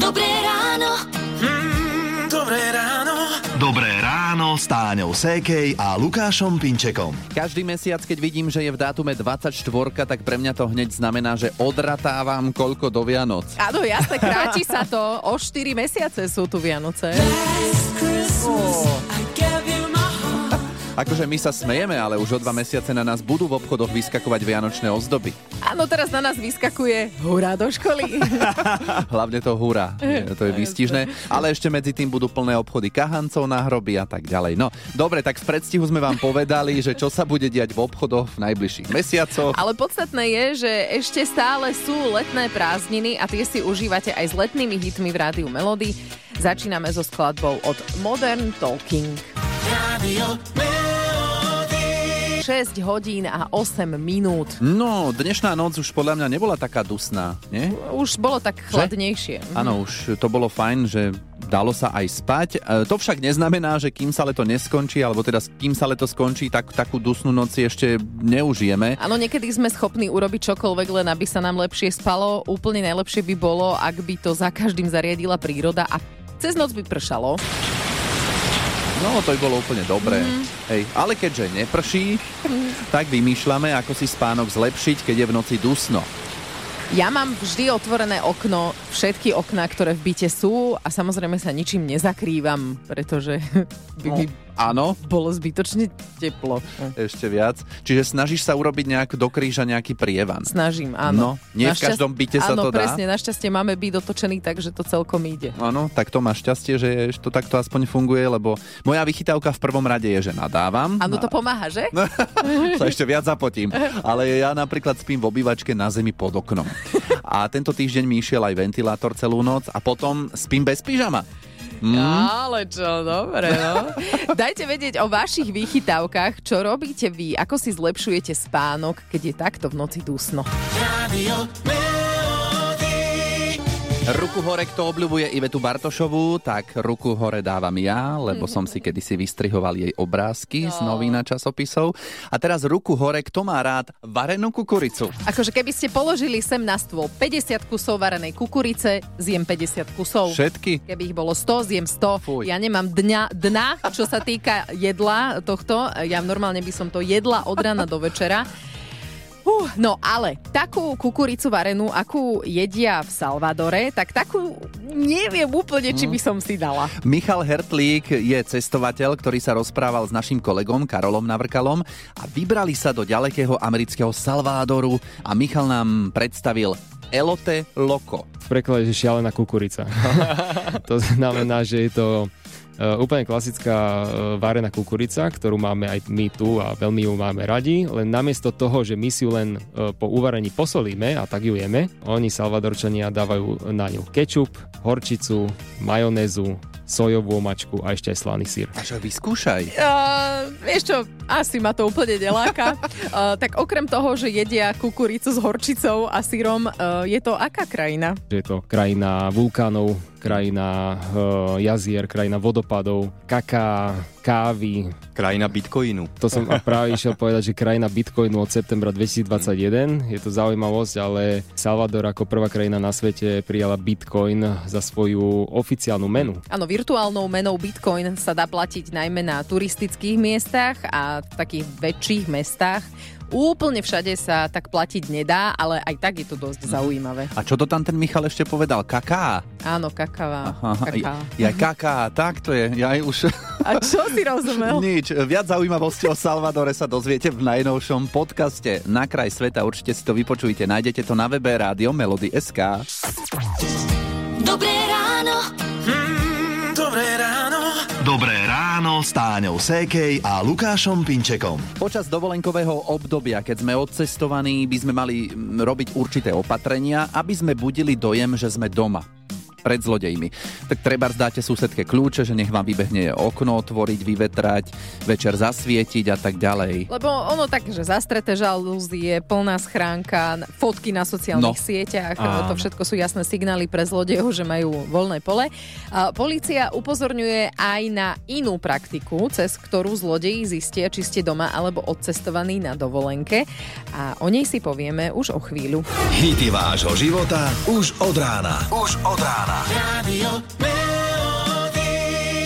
Dobré ráno. Mm, dobré ráno. Dobré ráno s Táňou Sékej a Lukášom Pinčekom. Každý mesiac, keď vidím, že je v dátume 24, tak pre mňa to hneď znamená, že odratávam koľko do Vianoc. Áno, jasne, kráti sa to. O 4 mesiace sú tu Vianoce. Akože my sa smejeme, ale už o dva mesiace na nás budú v obchodoch vyskakovať vianočné ozdoby. Áno, teraz na nás vyskakuje hurá do školy. Hlavne to hurá, to je výstižné. Ale ešte medzi tým budú plné obchody kahancov na hroby a tak ďalej. No, dobre, tak v predstihu sme vám povedali, že čo sa bude diať v obchodoch v najbližších mesiacoch. Ale podstatné je, že ešte stále sú letné prázdniny a tie si užívate aj s letnými hitmi v rádiu Melody. Začíname so skladbou od Modern Talking. Radio 6 hodín a 8 minút. No, dnešná noc už podľa mňa nebola taká dusná, nie? Už bolo tak chladnejšie. Áno, už to bolo fajn, že dalo sa aj spať. E, To však neznamená, že kým sa leto neskončí, alebo teda kým sa leto skončí, tak takú dusnú noc ešte neužijeme. Áno, niekedy sme schopní urobiť čokoľvek, len aby sa nám lepšie spalo. Úplne najlepšie by bolo, ak by to za každým zariadila príroda a cez noc by pršalo. No, to by bolo úplne dobré. Hej, ale keďže neprší, tak vymýšľame, ako si spánok zlepšiť, keď je v noci dusno. Ja mám vždy otvorené okno, všetky okná, ktoré v byte sú a samozrejme sa ničím nezakrývam, pretože by mi Áno, bolo zbytočne teplo. ešte viac. Čiže snažíš sa urobiť nejak do kríža nejaký prievan. Snažím, No, áno. nie v Našťast- každom byte sa to áno, dá. presne, našťastie máme byt otočený, takže to celkom ide. Áno, tak to máš šťastie, že to takto aspoň funguje, lebo moja vychytávka v prvom rade je, že nadávam. Áno, to pomáha, že? No. sa ešte viac zapotím. Ale ja napríklad spím v obývačke na zemi pod oknom. A tento týždeň mi išiel aj ventilátor celú noc a potom spím bez pyžama. Mm. Ale čo, dobre, no. Dajte vedieť o vašich vychytávkach, čo robíte vy, ako si zlepšujete spánok, keď je takto v noci dusno. Radio Ruku hore, kto obľubuje Ivetu Bartošovú, tak ruku hore dávam ja, lebo som si kedysi vystrihoval jej obrázky z No. novín a časopisov. A teraz ruku hore, kto má rád varenú kukuricu. Akože keby ste položili sem na stôl 50 kusov varenej kukurice, zjem 50 kusov. Všetky? Keby ich bolo 100, zjem 100. Fuj. Ja nemám dňa, dna, čo sa týka jedla tohto. Ja normálne by som to jedla od rána do večera. Uh, no ale takú kukuricu varenú, akú jedia v Salvadore, tak takú neviem úplne, či by som si dala. Michal Hertlík je cestovateľ, ktorý sa rozprával s našim kolegom Karolom Navrkalom a vybrali sa do ďalekého amerického Salvádoru a Michal nám predstavil Elote Loco. v preklade, že šialená kukurica. to znamená, že je to e, úplne klasická e, varená kukurica, ktorú máme aj my tu a veľmi ju máme radi, len namiesto toho, že my si ju len e, po uvarení posolíme a tak ju jeme, oni Salvadorčania dávajú na ňu kečup, horčicu, majonézu, sojovú omačku a ešte aj slaný sír. A však vyskúšaj. Uh, vieš čo, asi ma to úplne neláka. Uh, tak okrem toho, že jedia kukuricu s horčicou a sírom, uh, je to aká krajina? Je to krajina vulkánov, krajina e, jazier, krajina vodopadov, kaká, kávy. Krajina Bitcoinu. To som práve išiel povedať, že krajina Bitcoinu od septembra 2021. Je to zaujímavosť, ale Salvador ako prvá krajina na svete prijala Bitcoin za svoju oficiálnu menu. Áno, virtuálnou menou Bitcoin sa dá platiť najmä na turistických miestach a v takých väčších mestách. Úplne všade sa tak platiť nedá, ale aj tak je to dosť zaujímavé. A čo to tam ten Michal ešte povedal? Kaká? Áno, kakava. Aha, kaká. ja, kaká, tak to je. Ja už... A čo si rozumel? Nič. Viac zaujímavostí o Salvadore sa dozviete v najnovšom podcaste Na kraj sveta. Určite si to vypočujte. Nájdete to na webe Rádio Melody SK. Dobré ráno. Ráno s Táňou Sékej a Lukášom Pinčekom. Počas dovolenkového obdobia, keď sme odcestovaní, by sme mali robiť určité opatrenia, aby sme budili dojem, že sme doma. Pred zlodejmi. Tak treba zdáte susedke kľúče, že nech vám vybehne okno otvoriť, vyvetrať, večer zasvietiť a tak ďalej. Lebo ono tak, že zastreté žalúzie, plná schránka, fotky na sociálnych No. sieťach, Áno. to všetko sú jasné signály pre zlodejov, že majú voľné pole. Polícia upozorňuje aj na inú praktiku, cez ktorú zlodeji zistia, či ste doma alebo odcestovaní na dovolenke. A o nej si povieme už o chvíľu. Hity vášho života už od rána. Už od rána. Melody.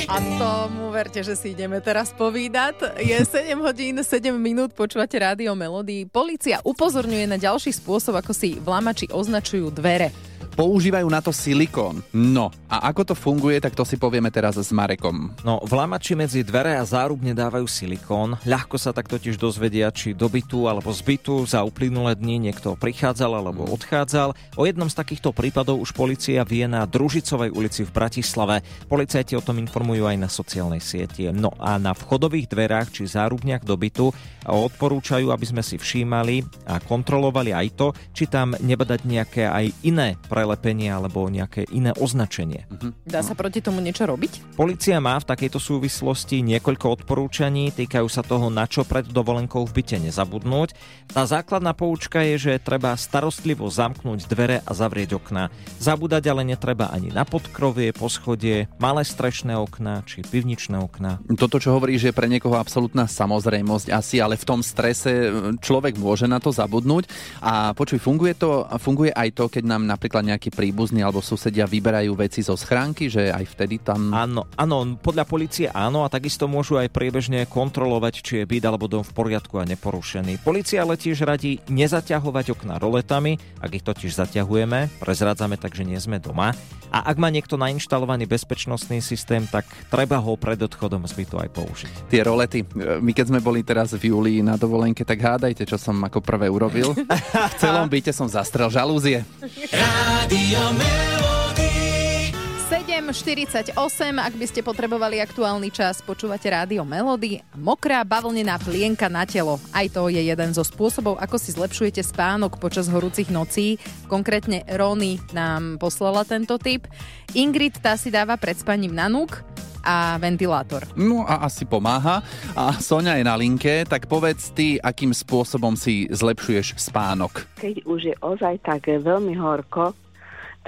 A tomu verte, že si ideme teraz povídať. Je 7 hodín, 7 minút, počúvate rádio Melody. Polícia upozorňuje na ďalší spôsob, ako si vlamači označujú dvere. Používajú na to silikón. No, a ako to funguje, tak to si povieme teraz s Marekom. No, vlamači medzi dvere a zárubne dávajú silikón. Ľahko sa tak totiž dozvedia, či do bytu alebo z bytu za uplynulé dni niekto prichádzal alebo odchádzal. O jednom z takýchto prípadov už policia vie na Družicovej ulici v Bratislave. Policajti o tom informujú aj na sociálnej sieti. No a na vchodových dverách či zárubniach do bytu odporúčajú, aby sme si všímali a kontrolovali aj to, či tam nebadať nejaké aj iné prelepenie alebo nejaké iné označenie. Dá sa proti tomu niečo robiť? Polícia má v takejto súvislosti niekoľko odporúčaní, týkajú sa toho, na čo pred dovolenkou v byte nezabudnúť. Tá základná poučka je, že treba starostlivo zamknúť dvere a zavrieť okná. Zabúdať ale netreba ani na podkrovie, poschodie, malé strešné okná či pivničné okná. Toto, čo hovoríš, je pre niekoho absolútna samozrejmosť asi, ale v tom strese e, človek môže na to zabudnúť. A počuj, funguje to, funguje aj to, keď nám napríklad nejakí príbuzní alebo susedia vyberajú veci zo schránky, že aj vtedy tam... Áno, áno, podľa policie áno a takisto môžu aj priebežne kontrolovať, či je byt alebo dom v poriadku a neporušený. Polícia ale tiež radí nezaťahovať okná roletami, ak ich totiž zaťahujeme, prezrádzame tak, že nie sme doma. A ak má niekto nainštalovaný bezpečnostný systém, tak treba ho pred odchodom z bytu aj použiť. Tie rolety. My keď sme boli teraz v júli na dovolenke, tak hádajte, čo som ako prvé urobil. v celom byte som zastrel žalúzie. Radio Melody. 7.48, ak by ste potrebovali aktuálny čas, počúvate rádio Melody. Mokrá bavlnená plienka na telo. Aj to je jeden zo spôsobov, ako si zlepšujete spánok počas horúcich nocí. Konkrétne Rony nám poslala tento tip. Ingrid tá si dáva pred spaním nanúk a ventilátor. No a asi pomáha. A Sonia je na linke, tak povedz ty, akým spôsobom si zlepšuješ spánok. keď už je ozaj tak veľmi horko,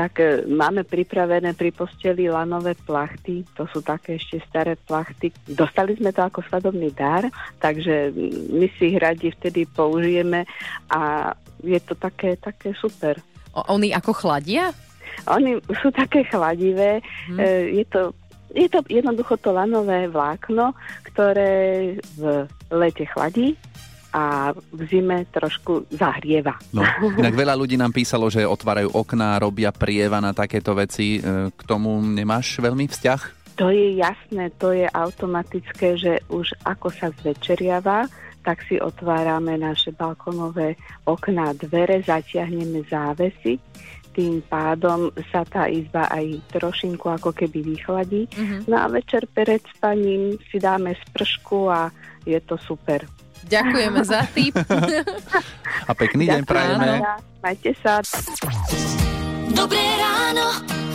tak e, máme pripravené pri posteli lanové plachty. To sú také ešte staré plachty. Dostali sme to ako svadobný dar, takže my si ich radi vtedy použijeme a je to také, také super. O, oni ako chladia? Oni sú také chladivé. Hm. E, je, to, je to jednoducho to lanové vlákno, ktoré v lete chladí a v zime trošku zahrieva. No, inak veľa ľudí nám písalo, že otvárajú okná, robia prieva na takéto veci. E, K tomu nemáš veľmi vzťah? To je jasné, to je automatické, že už ako sa zvečeriava, tak si otvárame naše balkonové okná, dvere, zatiahneme závesy, tým pádom sa tá izba aj trošinku ako keby vychladí. Mhm. No a večer pred spaním si dáme spršku a je to super. Ďakujeme za tip. A pekný deň prajeme. Majte sa. Dobré ráno.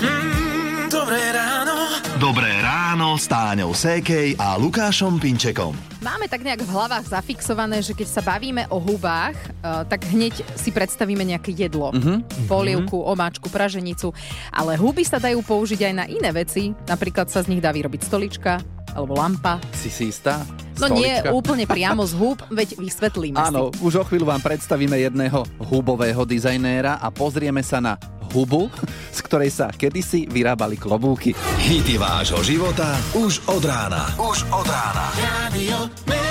Mm, dobré ráno. Dobré ráno s Táňou Sékej a Lukášom Pinčekom. Máme tak nejak v hlavách zafixované, že keď sa bavíme o hubách, uh, tak hneď si predstavíme nejaké jedlo. Mhm. Polievku, omáčku, praženicu. Ale huby sa dajú použiť aj na iné veci. Napríklad sa z nich dá vyrobiť stolička alebo lampa. Si si istá? No nie Stolička? úplne priamo z húb, veď vysvetlíme Áno, si. už o chvíľu vám predstavíme jedného hubového dizajnéra a pozrieme sa na hubu, z ktorej sa kedysi vyrábali klobúky. Hity vášho života už od rána. Už od rána. Radio.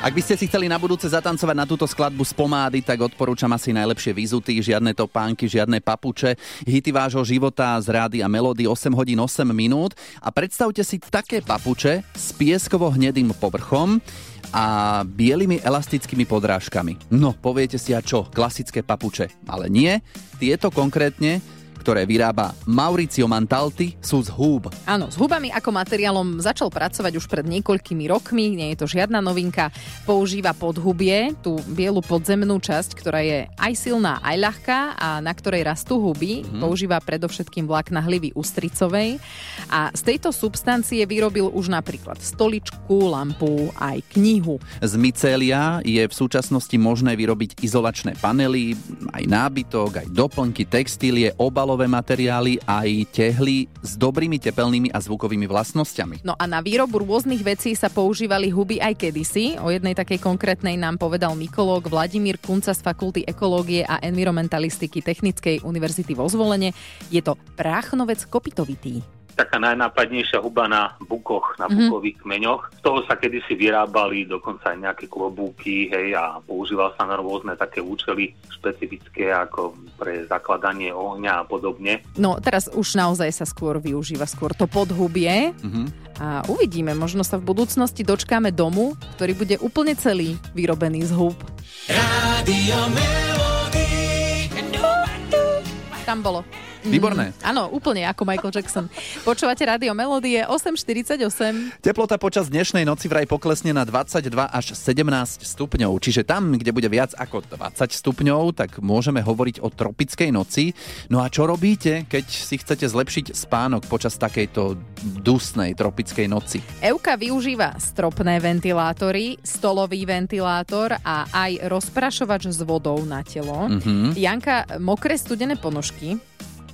Ak by ste si chceli na budúce zatancovať na túto skladbu z pomády, tak odporúčam asi najlepšie vizuty, žiadne topánky, žiadne papuče, hity vášho života z rády a melódy 8 hodín 8 minút a predstavte si také papuče s pieskovo-hnedým povrchom a bielými elastickými podrážkami. No, poviete si a čo, klasické papuče. Ale nie, tieto konkrétne ktoré vyrába Mauricio Mantalti, sú z húb. Áno, s hubami ako materiálom začal pracovať už pred niekoľkými rokmi, nie je to žiadna novinka. Používa podhubie, tú bielu podzemnú časť, ktorá je aj silná, aj ľahká a na ktorej rastú huby. Mm-hmm. Používa predovšetkým vlákna hlivy ústricovej a z tejto substancie vyrobil už napríklad stoličku, lampu, aj knihu. Z mycélia je v súčasnosti možné vyrobiť izolačné panely, aj nábytok, aj doplnky, textílie, obalové materiály, aj tehly s dobrými tepelnými a zvukovými vlastnosťami. No a na výrobu rôznych vecí sa používali huby aj kedysi. O jednej takej konkrétnej nám povedal mykológ Vladimír Kunca z Fakulty ekológie a environmentalistiky Technickej univerzity vo Zvolene. Je to práchnovec kopitovitý taká najnápadnejšia huba na bukoch, na mm-hmm. bukových kmeňoch. Z toho sa kedysi vyrábali dokonca aj nejaké klobúky, hej, a používal sa na rôzne také účely špecifické ako pre zakladanie ohňa a podobne. No teraz už naozaj sa skôr využíva skôr to podhubie. Mm-hmm. A uvidíme, možno sa v budúcnosti dočkáme domu, ktorý bude úplne celý vyrobený z húb. Rádio Tam bolo. Výborné. Mm, áno, úplne ako Michael Jackson. Počúvate rádio Melodie 848. Teplota počas dnešnej noci vraj poklesne na 22 až 17 stupňov. Čiže tam, kde bude viac ako 20 stupňov, tak môžeme hovoriť o tropickej noci. No a čo robíte, keď si chcete zlepšiť spánok počas takejto dusnej tropickej noci? Euka využíva stropné ventilátory, stolový ventilátor a aj rozprašovač s vodou na telo. Mm-hmm. Janka, mokré studené ponožky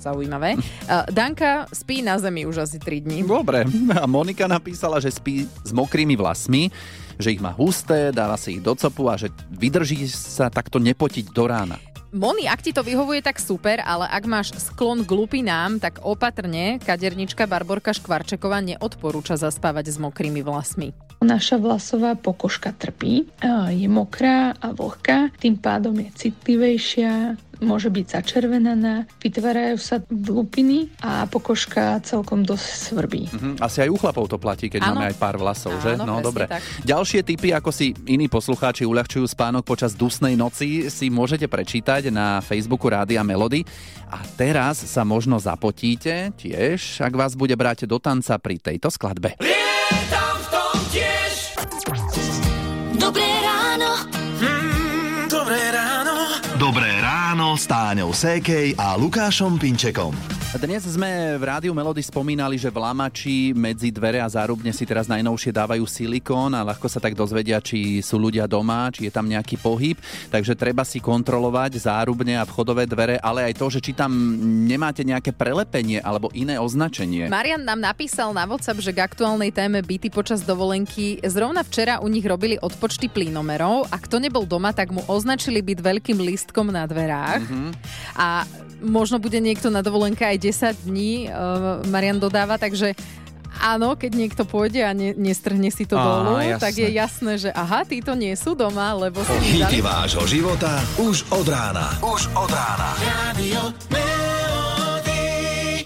zaujímavé. Uh, Danka spí na zemi už asi 3 dní. Dobre. A Monika napísala, že spí s mokrými vlasmi, že ich má husté, dáva si ich do copu a že vydrží sa takto nepotiť do rána. Moni, ak ti to vyhovuje, tak super, ale ak máš sklon k lupinám, tak opatrne, kadernička Barborka Škvarčeková neodporúča zaspávať s mokrými vlasmi. Naša vlasová pokožka trpí, je mokrá a vlhká, tým pádom je citlivejšia, môže byť začervenaná, vytvárajú sa lupiny a pokožka celkom dosť svrbí. Uh-huh. Asi aj u chlapov to platí, keď Áno. máme aj pár vlasov, Áno, že? No dobre. tak. Ďalšie typy, ako si iní poslucháči uľahčujú spánok počas dusnej noci, si môžete prečítať na Facebooku Rádia Melody. A teraz sa možno zapotíte tiež, ak vás bude brať do tanca pri tejto skladbe. Lietam Sékej a Lukášom Pinčekom. Dnes sme v Rádiu Melody spomínali, že v Lamači medzi dvere a zárubne si teraz najnovšie dávajú silikón a ľahko sa tak dozvedia, či sú ľudia doma, či je tam nejaký pohyb. Takže treba si kontrolovať zárubne a vchodové dvere, ale aj to, že či tam nemáte nejaké prelepenie alebo iné označenie. Marian nám napísal na WhatsApp, že k aktuálnej téme byty počas dovolenky zrovna včera u nich robili odpočty plynomerov a kto nebol doma, tak mu označili byt veľkým listkom na dverách. Mm-hmm. A možno bude niekto na dovolenke aj 10 dní, uh, Marian dodáva, takže Áno, keď niekto pôjde a ne, nestrhne si to Á, dolu, jasné. tak je jasné, že aha, títo nie sú doma, lebo si dali... vášho života už od rána. Už od rána. Melody.